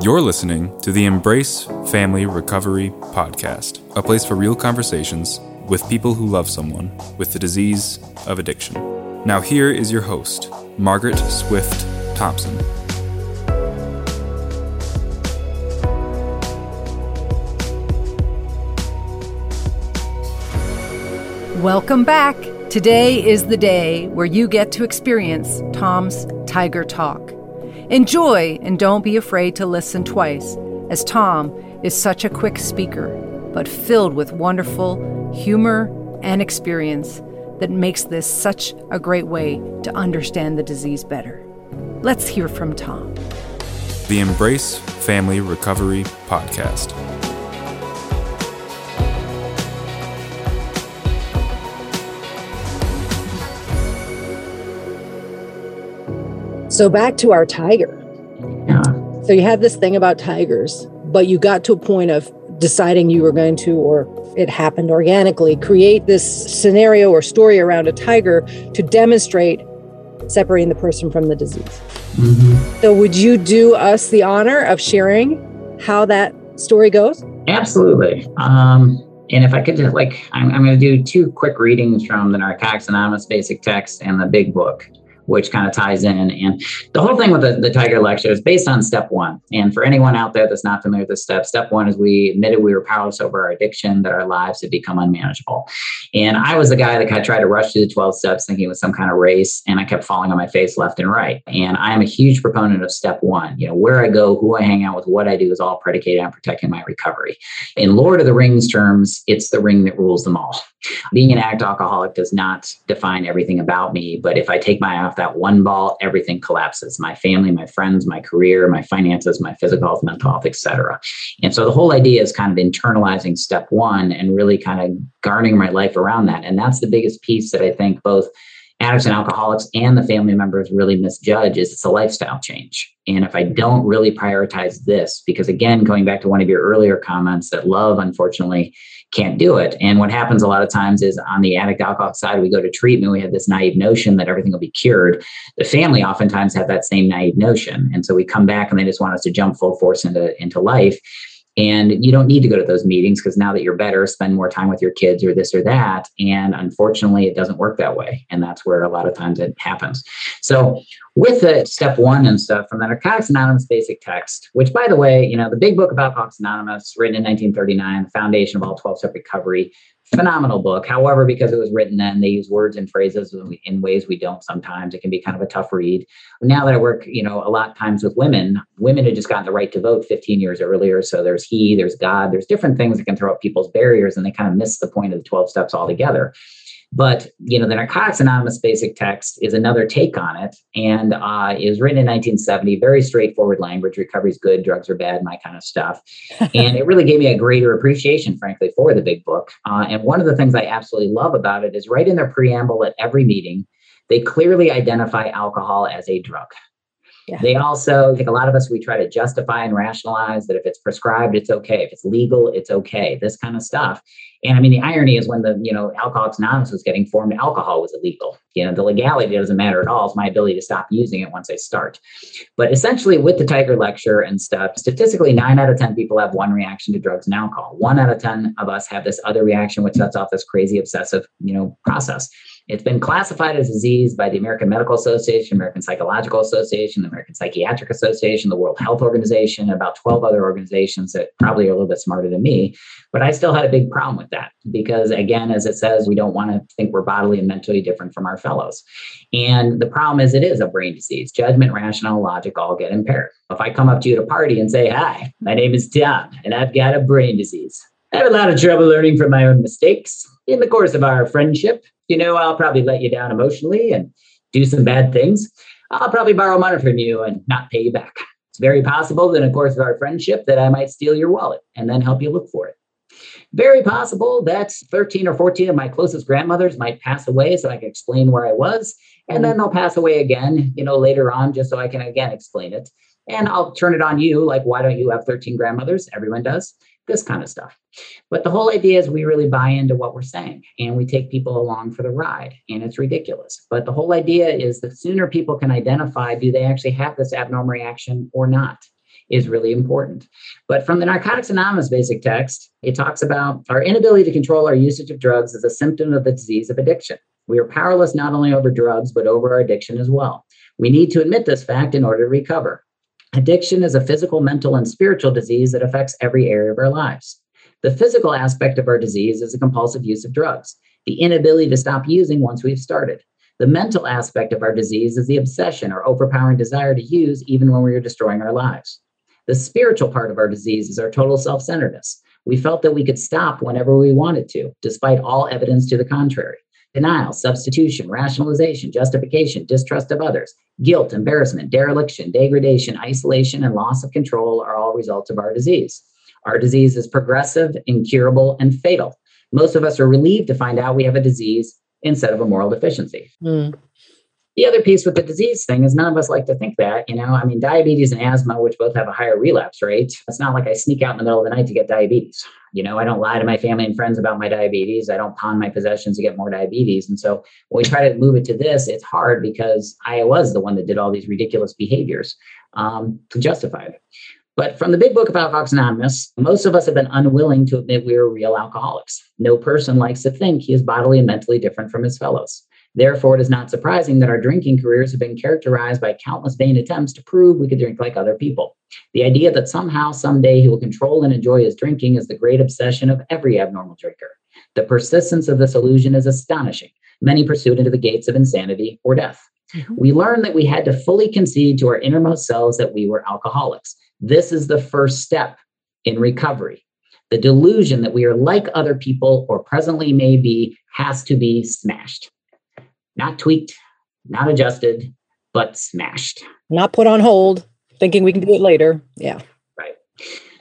You're listening to the Embrace Family Recovery Podcast, a place for real conversations with people who love someone with the disease of addiction. Now, here is your host, Margaret Swift Thompson. Welcome back. Today is the day where you get to experience Tom's Tiger Talk. Enjoy and don't be afraid to listen twice, as Tom is such a quick speaker, but filled with wonderful humor and experience that makes this such a great way to understand the disease better. Let's hear from Tom. The Embrace Family Recovery Podcast. So back to our tiger. Yeah. So you had this thing about tigers, but you got to a point of deciding you were going to, or it happened organically, create this scenario or story around a tiger to demonstrate separating the person from the disease. hmm So would you do us the honor of sharing how that story goes? Absolutely. Um, and if I could just like, I'm, I'm going to do two quick readings from the Narcotics Anonymous basic text and the big book, which kind of ties in. And the whole thing with the, the Tiger lecture is based on step one. And for anyone out there that's not familiar with this step, step one is we admitted we were powerless over our addiction, that our lives had become unmanageable. And I was the guy that kind of tried to rush through the 12 steps thinking it was some kind of race, and I kept falling on my face left and right. And I am a huge proponent of step one. You know, where I go, who I hang out with, what I do is all predicated on protecting my recovery. In Lord of the Rings terms, it's the ring that rules them all. Being an addict alcoholic does not define everything about me, but if I take my off that one ball, everything collapses. My family, my friends, my career, my finances, my physical health, mental health, etc. And so the whole idea is kind of internalizing step one and really kind of garnering my life around that. And that's the biggest piece that I think both addicts and alcoholics and the family members really misjudge is it's a lifestyle change. And if I don't really prioritize this, because again, going back to one of your earlier comments that love, unfortunately, can't do it. And what happens a lot of times is on the addict alcoholic side, we go to treatment, we have this naive notion that everything will be cured. The family oftentimes have that same naive notion. And so we come back and they just want us to jump full force into, into life. And you don't need to go to those meetings because now that you're better, spend more time with your kids or this or that. And unfortunately, it doesn't work that way. And that's where a lot of times it happens. So, with the step one and stuff from the Narcotics Anonymous basic text, which by the way, you know, the big book about Alcoholics Anonymous, written in 1939, the foundation of all 12 step recovery, phenomenal book. However, because it was written then, they use words and phrases in ways we don't sometimes. It can be kind of a tough read. Now that I work, you know, a lot times with women, women had just gotten the right to vote 15 years earlier. So there's he, there's God, there's different things that can throw up people's barriers, and they kind of miss the point of the 12 steps altogether. But you know, the Narcotics Anonymous basic text is another take on it, and uh, is written in 1970. Very straightforward language. Recovery's good, drugs are bad, my kind of stuff. and it really gave me a greater appreciation, frankly, for the big book. Uh, and one of the things I absolutely love about it is right in their preamble at every meeting, they clearly identify alcohol as a drug. Yeah. They also, I think a lot of us, we try to justify and rationalize that if it's prescribed, it's okay. If it's legal, it's okay. This kind of stuff. And I mean, the irony is when the, you know, Alcoholics Anonymous was getting formed, alcohol was illegal. You know, the legality doesn't matter at all. It's my ability to stop using it once I start. But essentially, with the Tiger lecture and stuff, statistically, nine out of 10 people have one reaction to drugs and alcohol. One out of 10 of us have this other reaction, which sets off this crazy obsessive, you know, process. It's been classified as a disease by the American Medical Association, American Psychological Association, the American Psychiatric Association, the World Health Organization, and about 12 other organizations that probably are a little bit smarter than me. But I still had a big problem with that because, again, as it says, we don't want to think we're bodily and mentally different from our fellows. And the problem is, it is a brain disease. Judgment, rational, logic all get impaired. If I come up to you at a party and say, Hi, my name is Tom, and I've got a brain disease, I have a lot of trouble learning from my own mistakes. In the course of our friendship, you know, I'll probably let you down emotionally and do some bad things. I'll probably borrow money from you and not pay you back. It's very possible that in the course of our friendship that I might steal your wallet and then help you look for it. Very possible that 13 or 14 of my closest grandmothers might pass away so I can explain where I was. And then they'll pass away again, you know, later on, just so I can again explain it. And I'll turn it on you, like, why don't you have 13 grandmothers? Everyone does this kind of stuff. But the whole idea is we really buy into what we're saying and we take people along for the ride, and it's ridiculous. But the whole idea is the sooner people can identify do they actually have this abnormal reaction or not? Is really important. But from the Narcotics Anonymous basic text, it talks about our inability to control our usage of drugs as a symptom of the disease of addiction. We are powerless not only over drugs, but over our addiction as well. We need to admit this fact in order to recover. Addiction is a physical, mental, and spiritual disease that affects every area of our lives. The physical aspect of our disease is a compulsive use of drugs, the inability to stop using once we've started. The mental aspect of our disease is the obsession or overpowering desire to use even when we are destroying our lives. The spiritual part of our disease is our total self centeredness. We felt that we could stop whenever we wanted to, despite all evidence to the contrary. Denial, substitution, rationalization, justification, distrust of others, guilt, embarrassment, dereliction, degradation, isolation, and loss of control are all results of our disease. Our disease is progressive, incurable, and fatal. Most of us are relieved to find out we have a disease instead of a moral deficiency. Mm. The other piece with the disease thing is none of us like to think that, you know, I mean, diabetes and asthma, which both have a higher relapse rate, it's not like I sneak out in the middle of the night to get diabetes. You know, I don't lie to my family and friends about my diabetes. I don't pawn my possessions to get more diabetes. And so when we try to move it to this, it's hard because I was the one that did all these ridiculous behaviors um, to justify it. But from the big book of Alcoholics Anonymous, most of us have been unwilling to admit we are real alcoholics. No person likes to think he is bodily and mentally different from his fellows. Therefore, it is not surprising that our drinking careers have been characterized by countless vain attempts to prove we could drink like other people. The idea that somehow, someday, he will control and enjoy his drinking is the great obsession of every abnormal drinker. The persistence of this illusion is astonishing. Many pursue it into the gates of insanity or death. Mm-hmm. We learned that we had to fully concede to our innermost selves that we were alcoholics. This is the first step in recovery. The delusion that we are like other people or presently may be has to be smashed not tweaked, not adjusted, but smashed. Not put on hold, thinking we can do it later. Yeah. Right.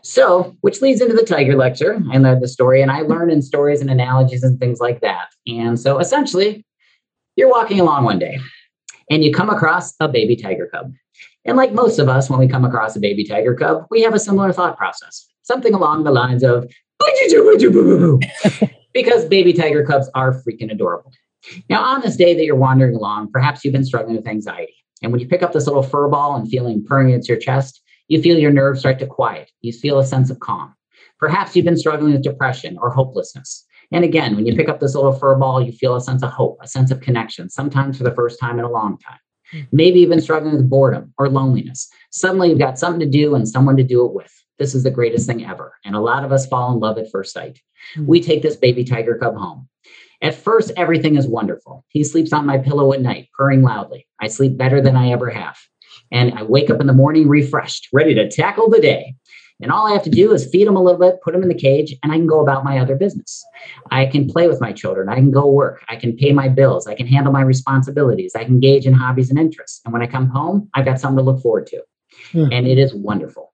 So, which leads into the tiger lecture I the, the story. And I learn in stories and analogies and things like that. And so essentially, you're walking along one day and you come across a baby tiger cub. And like most of us, when we come across a baby tiger cub, we have a similar thought process, something along the lines of, because baby tiger cubs are freaking adorable. Now, on this day that you're wandering along, perhaps you've been struggling with anxiety. And when you pick up this little fur ball and feeling purring against your chest, you feel your nerves start to quiet. You feel a sense of calm. Perhaps you've been struggling with depression or hopelessness. And again, when you pick up this little fur ball, you feel a sense of hope, a sense of connection, sometimes for the first time in a long time. Hmm. Maybe you've been struggling with boredom or loneliness. Suddenly you've got something to do and someone to do it with. This is the greatest thing ever. And a lot of us fall in love at first sight. Hmm. We take this baby tiger cub home. At first, everything is wonderful. He sleeps on my pillow at night, purring loudly. I sleep better than I ever have. And I wake up in the morning refreshed, ready to tackle the day. And all I have to do is feed him a little bit, put him in the cage, and I can go about my other business. I can play with my children. I can go work. I can pay my bills. I can handle my responsibilities. I can engage in hobbies and interests. And when I come home, I've got something to look forward to. Hmm. And it is wonderful.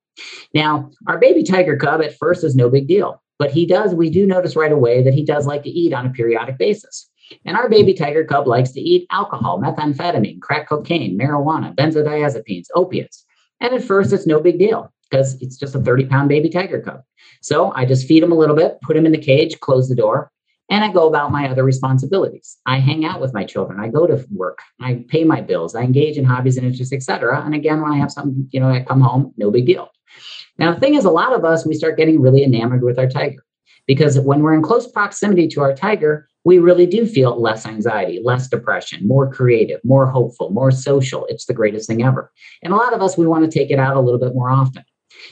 Now, our baby tiger cub at first is no big deal. But he does, we do notice right away that he does like to eat on a periodic basis. And our baby tiger cub likes to eat alcohol, methamphetamine, crack cocaine, marijuana, benzodiazepines, opiates. And at first, it's no big deal because it's just a 30 pound baby tiger cub. So I just feed him a little bit, put him in the cage, close the door, and I go about my other responsibilities. I hang out with my children. I go to work. I pay my bills. I engage in hobbies and interests, etc. And again, when I have something, you know, I come home, no big deal. Now, the thing is, a lot of us, we start getting really enamored with our tiger because when we're in close proximity to our tiger, we really do feel less anxiety, less depression, more creative, more hopeful, more social. It's the greatest thing ever. And a lot of us, we want to take it out a little bit more often.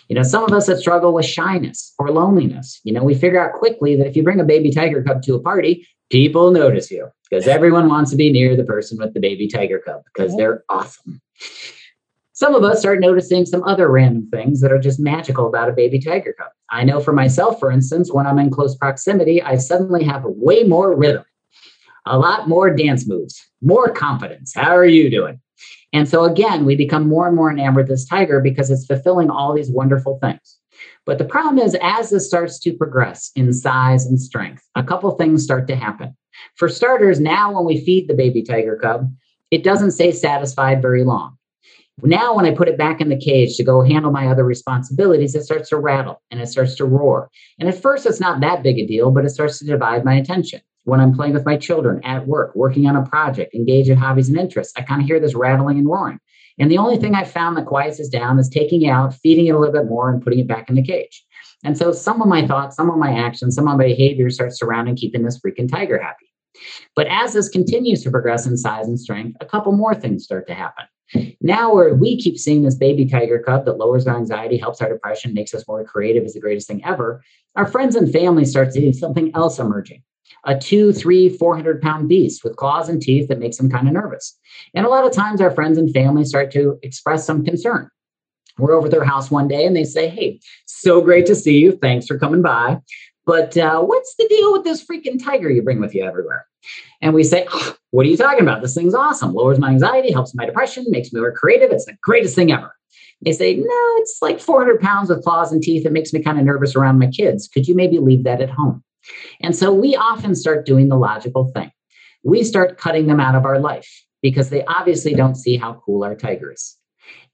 You know, some of us that struggle with shyness or loneliness, you know, we figure out quickly that if you bring a baby tiger cub to a party, people notice you because everyone wants to be near the person with the baby tiger cub because they're awesome. Some of us start noticing some other random things that are just magical about a baby tiger cub. I know for myself, for instance, when I'm in close proximity, I suddenly have way more rhythm, a lot more dance moves, more confidence. How are you doing? And so again, we become more and more enamored this tiger because it's fulfilling all these wonderful things. But the problem is, as this starts to progress in size and strength, a couple things start to happen. For starters, now when we feed the baby tiger cub, it doesn't stay satisfied very long. Now, when I put it back in the cage to go handle my other responsibilities, it starts to rattle and it starts to roar. And at first, it's not that big a deal, but it starts to divide my attention. When I'm playing with my children at work, working on a project, engaged in hobbies and interests, I kind of hear this rattling and roaring. And the only thing I found that quiets us down is taking it out, feeding it a little bit more, and putting it back in the cage. And so some of my thoughts, some of my actions, some of my behavior start surrounding keeping this freaking tiger happy. But as this continues to progress in size and strength, a couple more things start to happen. Now, where we keep seeing this baby tiger cub that lowers our anxiety, helps our depression, makes us more creative, is the greatest thing ever, our friends and family start seeing something else emerging a two, three, 400 pound beast with claws and teeth that makes them kind of nervous. And a lot of times our friends and family start to express some concern. We're over their house one day and they say, Hey, so great to see you. Thanks for coming by. But uh, what's the deal with this freaking tiger you bring with you everywhere? And we say, oh, What are you talking about? This thing's awesome. Lowers my anxiety, helps my depression, makes me more creative. It's the greatest thing ever. They say, No, it's like 400 pounds with claws and teeth. It makes me kind of nervous around my kids. Could you maybe leave that at home? And so we often start doing the logical thing. We start cutting them out of our life because they obviously don't see how cool our tiger is.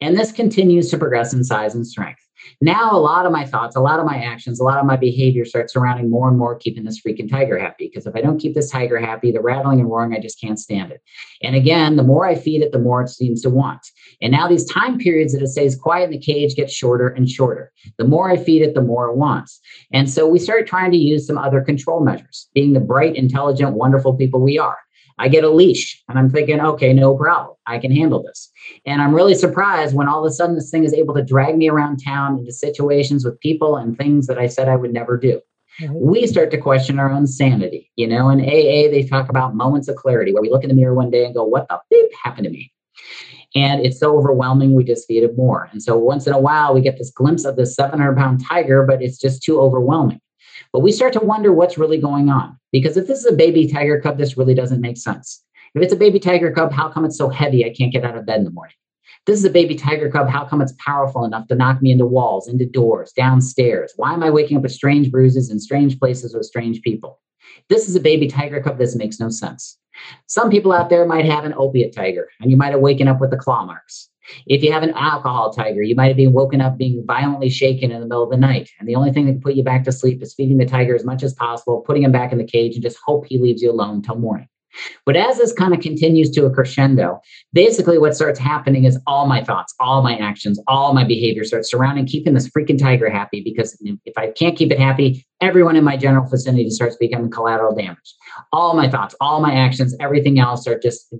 And this continues to progress in size and strength. Now, a lot of my thoughts, a lot of my actions, a lot of my behavior start surrounding more and more keeping this freaking tiger happy. Because if I don't keep this tiger happy, the rattling and roaring, I just can't stand it. And again, the more I feed it, the more it seems to want. And now these time periods that it stays quiet in the cage get shorter and shorter. The more I feed it, the more it wants. And so we start trying to use some other control measures, being the bright, intelligent, wonderful people we are. I get a leash and I'm thinking, okay, no problem. I can handle this. And I'm really surprised when all of a sudden this thing is able to drag me around town into situations with people and things that I said I would never do. Mm-hmm. We start to question our own sanity. You know, in AA, they talk about moments of clarity where we look in the mirror one day and go, what the beep happened to me? And it's so overwhelming, we just feed it more. And so once in a while, we get this glimpse of this 700 pound tiger, but it's just too overwhelming. But we start to wonder what's really going on. Because if this is a baby tiger cub, this really doesn't make sense. If it's a baby tiger cub, how come it's so heavy I can't get out of bed in the morning? This is a baby tiger cub. How come it's powerful enough to knock me into walls, into doors, downstairs? Why am I waking up with strange bruises in strange places with strange people? This is a baby tiger cub. This makes no sense. Some people out there might have an opiate tiger, and you might have waken up with the claw marks. If you have an alcohol tiger, you might have been woken up being violently shaken in the middle of the night. And the only thing that can put you back to sleep is feeding the tiger as much as possible, putting him back in the cage, and just hope he leaves you alone till morning. But as this kind of continues to a crescendo, basically what starts happening is all my thoughts, all my actions, all my behavior starts surrounding keeping this freaking tiger happy. Because if I can't keep it happy, everyone in my general vicinity starts becoming collateral damage. All my thoughts, all my actions, everything else are just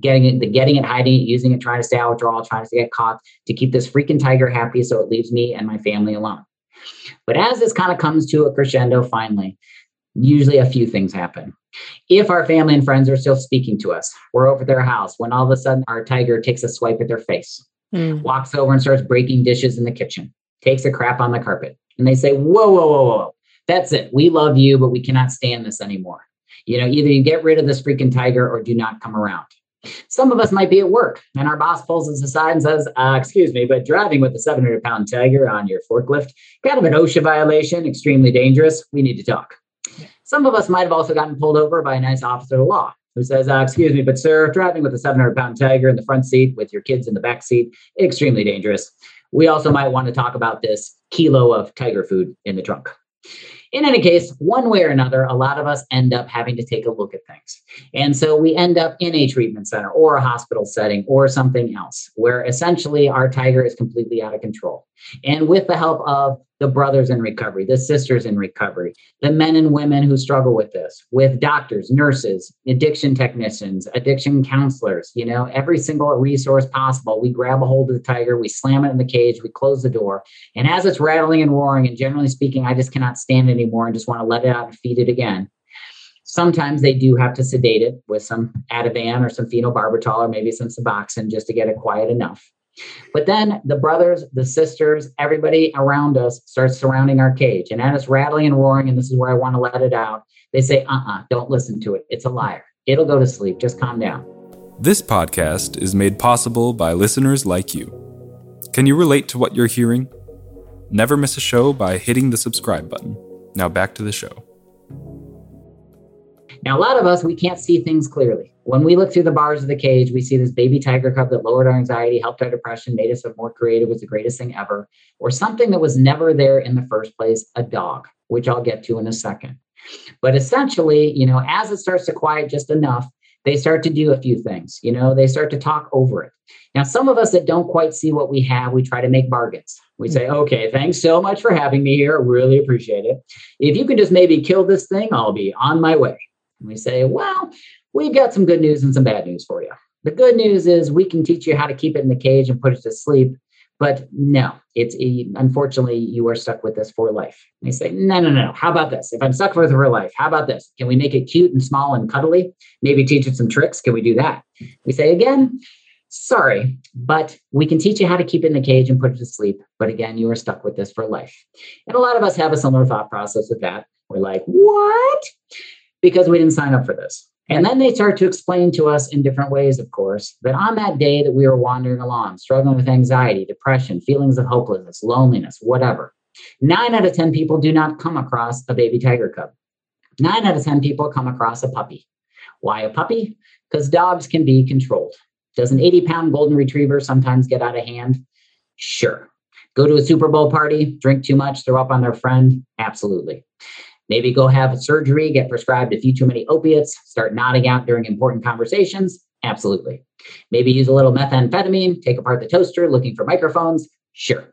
getting it, getting it, hiding it, using it, trying to stay out withdrawal, trying to get caught to keep this freaking tiger happy so it leaves me and my family alone. But as this kind of comes to a crescendo finally, usually a few things happen. If our family and friends are still speaking to us, we're over their house when all of a sudden our tiger takes a swipe at their face, mm. walks over and starts breaking dishes in the kitchen, takes a crap on the carpet, and they say, Whoa, whoa, whoa, whoa, that's it. We love you, but we cannot stand this anymore. You know, either you get rid of this freaking tiger or do not come around. Some of us might be at work and our boss pulls us aside and says, uh, Excuse me, but driving with a 700 pound tiger on your forklift, kind of an OSHA violation, extremely dangerous. We need to talk. Some of us might have also gotten pulled over by a nice officer of law who says, uh, Excuse me, but sir, driving with a 700 pound tiger in the front seat with your kids in the back seat, extremely dangerous. We also might want to talk about this kilo of tiger food in the trunk. In any case, one way or another, a lot of us end up having to take a look at things. And so we end up in a treatment center or a hospital setting or something else where essentially our tiger is completely out of control. And with the help of the brothers in recovery, the sisters in recovery, the men and women who struggle with this, with doctors, nurses, addiction technicians, addiction counselors, you know, every single resource possible. We grab a hold of the tiger, we slam it in the cage, we close the door. And as it's rattling and roaring, and generally speaking, I just cannot stand anymore and just want to let it out and feed it again. Sometimes they do have to sedate it with some Ativan or some phenobarbital or maybe some Suboxone just to get it quiet enough. But then the brothers, the sisters, everybody around us starts surrounding our cage. And it's rattling and roaring, and this is where I want to let it out, they say, uh uh-uh, uh, do not listen to it. It's a liar. It'll go to sleep. Just calm down. This podcast is made possible by listeners like you. Can you relate to what you're hearing? Never miss a show by hitting the subscribe button. Now back to the show. Now, a lot of us, we can't see things clearly. When we look through the bars of the cage, we see this baby tiger cub that lowered our anxiety, helped our depression, made us more creative, was the greatest thing ever, or something that was never there in the first place, a dog, which I'll get to in a second. But essentially, you know, as it starts to quiet just enough, they start to do a few things. You know, they start to talk over it. Now, some of us that don't quite see what we have, we try to make bargains. We say, mm-hmm. okay, thanks so much for having me here. Really appreciate it. If you can just maybe kill this thing, I'll be on my way. And we say, well, we've got some good news and some bad news for you. The good news is we can teach you how to keep it in the cage and put it to sleep. But no, it's unfortunately you are stuck with this for life. And they say, no, no, no. How about this? If I'm stuck with it for life, how about this? Can we make it cute and small and cuddly? Maybe teach it some tricks. Can we do that? We say again, sorry, but we can teach you how to keep it in the cage and put it to sleep. But again, you are stuck with this for life. And a lot of us have a similar thought process with that. We're like, what? Because we didn't sign up for this. And then they start to explain to us in different ways, of course, that on that day that we were wandering along, struggling with anxiety, depression, feelings of hopelessness, loneliness, whatever, nine out of 10 people do not come across a baby tiger cub. Nine out of 10 people come across a puppy. Why a puppy? Because dogs can be controlled. Does an 80 pound golden retriever sometimes get out of hand? Sure. Go to a Super Bowl party, drink too much, throw up on their friend? Absolutely. Maybe go have surgery, get prescribed a few too many opiates, start nodding out during important conversations. Absolutely. Maybe use a little methamphetamine, take apart the toaster looking for microphones. Sure.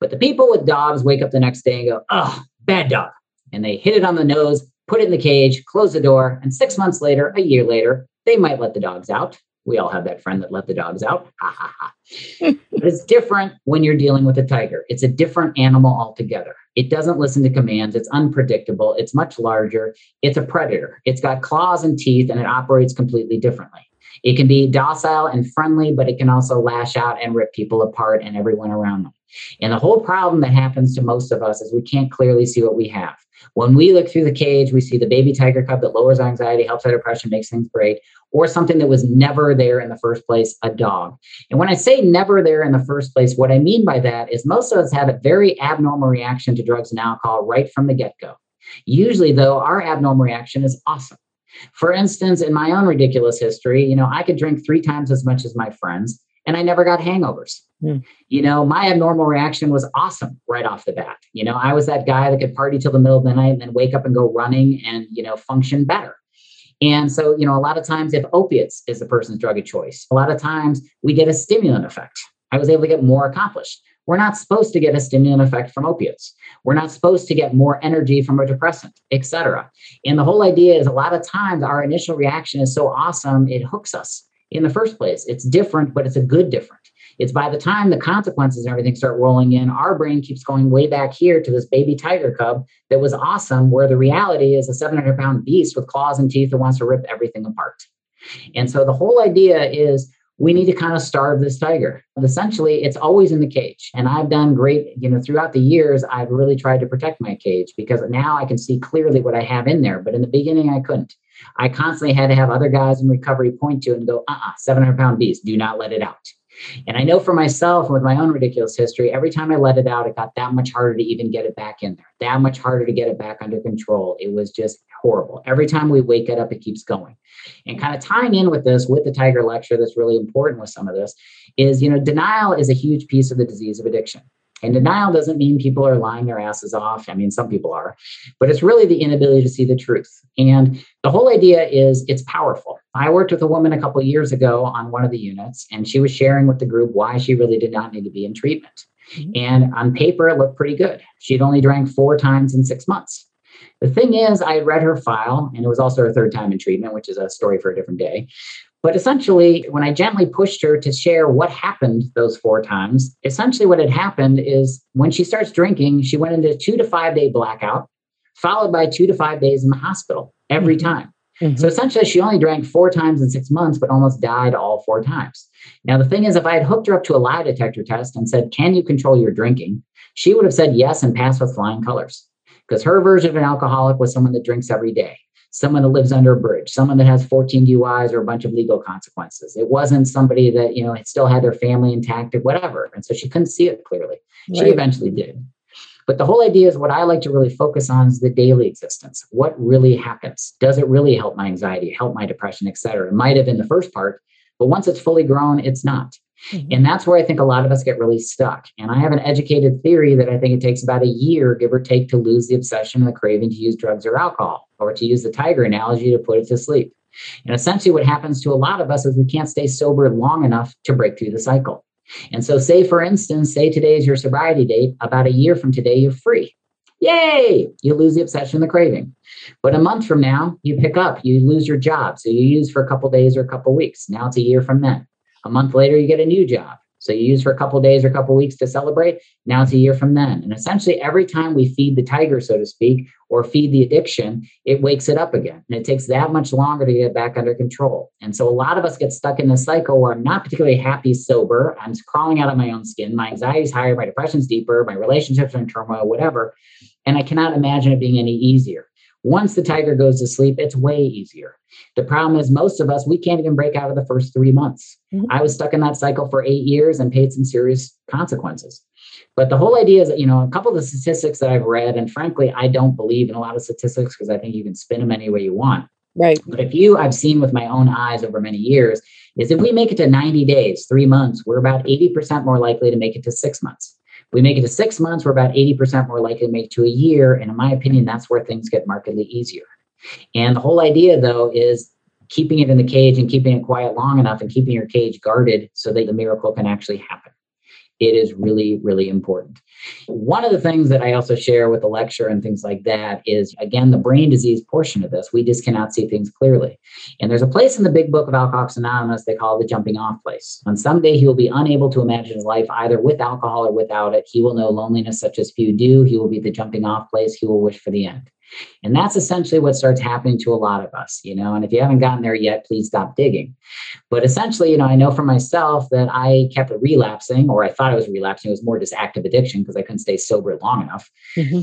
But the people with dogs wake up the next day and go, oh, bad dog. And they hit it on the nose, put it in the cage, close the door. And six months later, a year later, they might let the dogs out. We all have that friend that let the dogs out. Ha ha ha. but it's different when you're dealing with a tiger. It's a different animal altogether. It doesn't listen to commands. It's unpredictable. It's much larger. It's a predator. It's got claws and teeth and it operates completely differently. It can be docile and friendly, but it can also lash out and rip people apart and everyone around them. And the whole problem that happens to most of us is we can't clearly see what we have. When we look through the cage, we see the baby tiger cub that lowers anxiety, helps our depression, makes things great, or something that was never there in the first place, a dog. And when I say never there in the first place, what I mean by that is most of us have a very abnormal reaction to drugs and alcohol right from the get go. Usually, though, our abnormal reaction is awesome. For instance, in my own ridiculous history, you know, I could drink three times as much as my friends and I never got hangovers. Mm. You know, my abnormal reaction was awesome right off the bat. You know, I was that guy that could party till the middle of the night and then wake up and go running and, you know, function better. And so, you know, a lot of times if opiates is the person's drug of choice, a lot of times we get a stimulant effect. I was able to get more accomplished. We're not supposed to get a stimulant effect from opiates. We're not supposed to get more energy from a depressant, etc. And the whole idea is a lot of times our initial reaction is so awesome, it hooks us in the first place. It's different, but it's a good different. It's by the time the consequences and everything start rolling in, our brain keeps going way back here to this baby tiger cub that was awesome, where the reality is a 700 pound beast with claws and teeth that wants to rip everything apart. And so the whole idea is we need to kind of starve this tiger. Essentially, it's always in the cage. And I've done great, you know, throughout the years, I've really tried to protect my cage because now I can see clearly what I have in there. But in the beginning, I couldn't. I constantly had to have other guys in recovery point to and go, uh uh-uh, uh 700 pound beast, do not let it out. And I know for myself with my own ridiculous history, every time I let it out, it got that much harder to even get it back in there, that much harder to get it back under control. It was just horrible. Every time we wake it up, it keeps going. And kind of tying in with this, with the Tiger lecture, that's really important with some of this is, you know, denial is a huge piece of the disease of addiction. And denial doesn't mean people are lying their asses off. I mean, some people are, but it's really the inability to see the truth. And the whole idea is it's powerful. I worked with a woman a couple years ago on one of the units, and she was sharing with the group why she really did not need to be in treatment. Mm-hmm. And on paper, it looked pretty good. She'd only drank four times in six months. The thing is, I read her file, and it was also her third time in treatment, which is a story for a different day. But essentially, when I gently pushed her to share what happened those four times, essentially what had happened is when she starts drinking, she went into two to five day blackout, followed by two to five days in the hospital every mm-hmm. time. Mm-hmm. So essentially, she only drank four times in six months, but almost died all four times. Now, the thing is, if I had hooked her up to a lie detector test and said, Can you control your drinking? She would have said yes and passed with flying colors because her version of an alcoholic was someone that drinks every day someone that lives under a bridge, someone that has 14 DUIs or a bunch of legal consequences. It wasn't somebody that, you know, still had their family intact or whatever. And so she couldn't see it clearly. Right. She eventually did. But the whole idea is what I like to really focus on is the daily existence. What really happens? Does it really help my anxiety, help my depression, et cetera? It might have in the first part, but once it's fully grown, it's not. Mm-hmm. And that's where I think a lot of us get really stuck. And I have an educated theory that I think it takes about a year, give or take, to lose the obsession and the craving to use drugs or alcohol, or to use the tiger analogy to put it to sleep. And essentially, what happens to a lot of us is we can't stay sober long enough to break through the cycle. And so, say for instance, say today is your sobriety date, about a year from today, you're free. Yay! You lose the obsession, the craving. But a month from now, you pick up, you lose your job. So you use for a couple days or a couple weeks. Now it's a year from then. A month later, you get a new job. So you use for a couple days or a couple weeks to celebrate. Now it's a year from then. And essentially, every time we feed the tiger, so to speak, or feed the addiction, it wakes it up again. And it takes that much longer to get back under control. And so a lot of us get stuck in this cycle where I'm not particularly happy sober. I'm crawling out of my own skin. My anxiety's higher, my depression's deeper, my relationships are in turmoil, whatever. And I cannot imagine it being any easier. Once the tiger goes to sleep, it's way easier. The problem is, most of us, we can't even break out of the first three months. Mm-hmm. I was stuck in that cycle for eight years and paid some serious consequences. But the whole idea is that, you know, a couple of the statistics that I've read, and frankly, I don't believe in a lot of statistics because I think you can spin them any way you want. Right. But if you, I've seen with my own eyes over many years, is if we make it to 90 days, three months, we're about 80% more likely to make it to six months we make it to six months, we're about 80% more likely to make it to a year. And in my opinion, that's where things get markedly easier. And the whole idea, though, is keeping it in the cage and keeping it quiet long enough and keeping your cage guarded so that the miracle can actually happen it is really, really important. One of the things that I also share with the lecture and things like that is, again, the brain disease portion of this. We just cannot see things clearly. And there's a place in the big book of Alcoholics Anonymous they call the jumping off place. And someday he will be unable to imagine his life either with alcohol or without it. He will know loneliness such as few do. He will be the jumping off place. He will wish for the end. And that's essentially what starts happening to a lot of us, you know. And if you haven't gotten there yet, please stop digging. But essentially, you know, I know for myself that I kept relapsing, or I thought I was relapsing. It was more just active addiction because I couldn't stay sober long enough. Mm-hmm.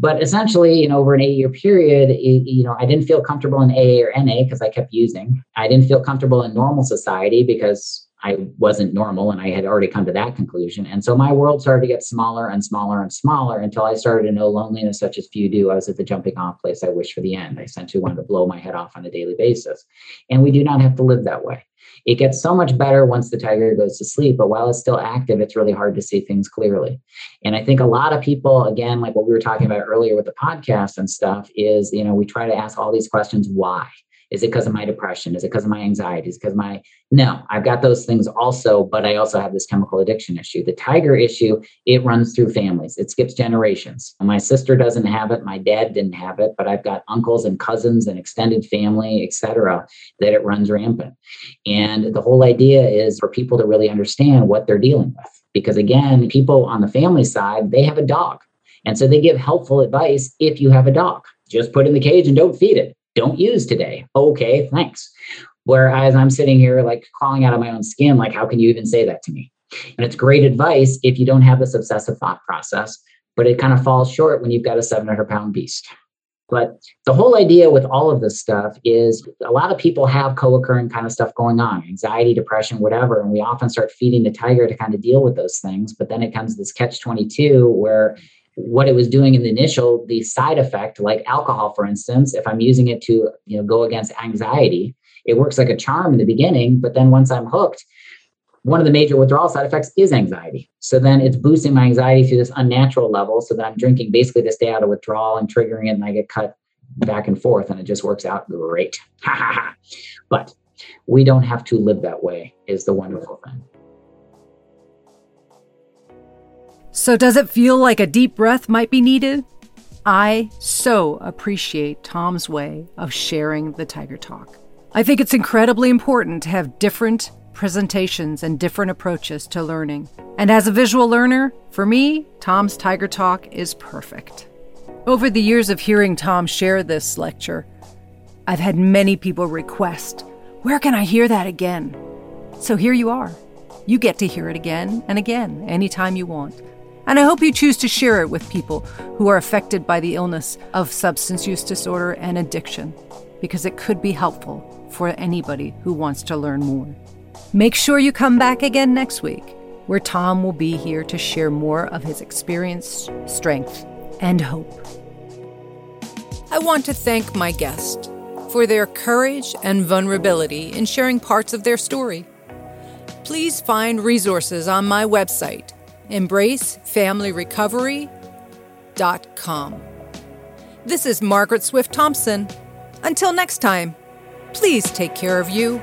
But essentially, you know, over an eight year period, it, you know, I didn't feel comfortable in AA or NA because I kept using. I didn't feel comfortable in normal society because I wasn't normal and I had already come to that conclusion. And so my world started to get smaller and smaller and smaller until I started to know loneliness such as few do. I was at the jumping off place I wish for the end. I essentially wanted to blow my head off on a daily basis. And we do not have to live that way. It gets so much better once the tiger goes to sleep, but while it's still active, it's really hard to see things clearly. And I think a lot of people, again, like what we were talking about earlier with the podcast and stuff, is, you know, we try to ask all these questions why? Is it because of my depression? Is it because of my anxiety? Is because my no, I've got those things also, but I also have this chemical addiction issue. The tiger issue, it runs through families. It skips generations. My sister doesn't have it, my dad didn't have it, but I've got uncles and cousins and extended family, etc., that it runs rampant. And the whole idea is for people to really understand what they're dealing with. Because again, people on the family side, they have a dog. And so they give helpful advice if you have a dog. Just put in the cage and don't feed it don't use today. Okay, thanks. Whereas I'm sitting here like crawling out of my own skin, like, how can you even say that to me? And it's great advice if you don't have this obsessive thought process, but it kind of falls short when you've got a 700 pound beast. But the whole idea with all of this stuff is a lot of people have co occurring kind of stuff going on anxiety, depression, whatever. And we often start feeding the tiger to kind of deal with those things. But then it comes this catch 22 where what it was doing in the initial, the side effect, like alcohol, for instance, if I'm using it to you know go against anxiety, it works like a charm in the beginning, but then once I'm hooked, one of the major withdrawal side effects is anxiety. So then it's boosting my anxiety to this unnatural level. So that I'm drinking basically to stay out of withdrawal and triggering it, and I get cut back and forth, and it just works out great. but we don't have to live that way, is the wonderful thing. So, does it feel like a deep breath might be needed? I so appreciate Tom's way of sharing the Tiger Talk. I think it's incredibly important to have different presentations and different approaches to learning. And as a visual learner, for me, Tom's Tiger Talk is perfect. Over the years of hearing Tom share this lecture, I've had many people request, Where can I hear that again? So here you are. You get to hear it again and again anytime you want. And I hope you choose to share it with people who are affected by the illness of substance use disorder and addiction, because it could be helpful for anybody who wants to learn more. Make sure you come back again next week, where Tom will be here to share more of his experience, strength, and hope. I want to thank my guest for their courage and vulnerability in sharing parts of their story. Please find resources on my website embracefamilyrecovery.com. This is Margaret Swift Thompson. Until next time. please take care of you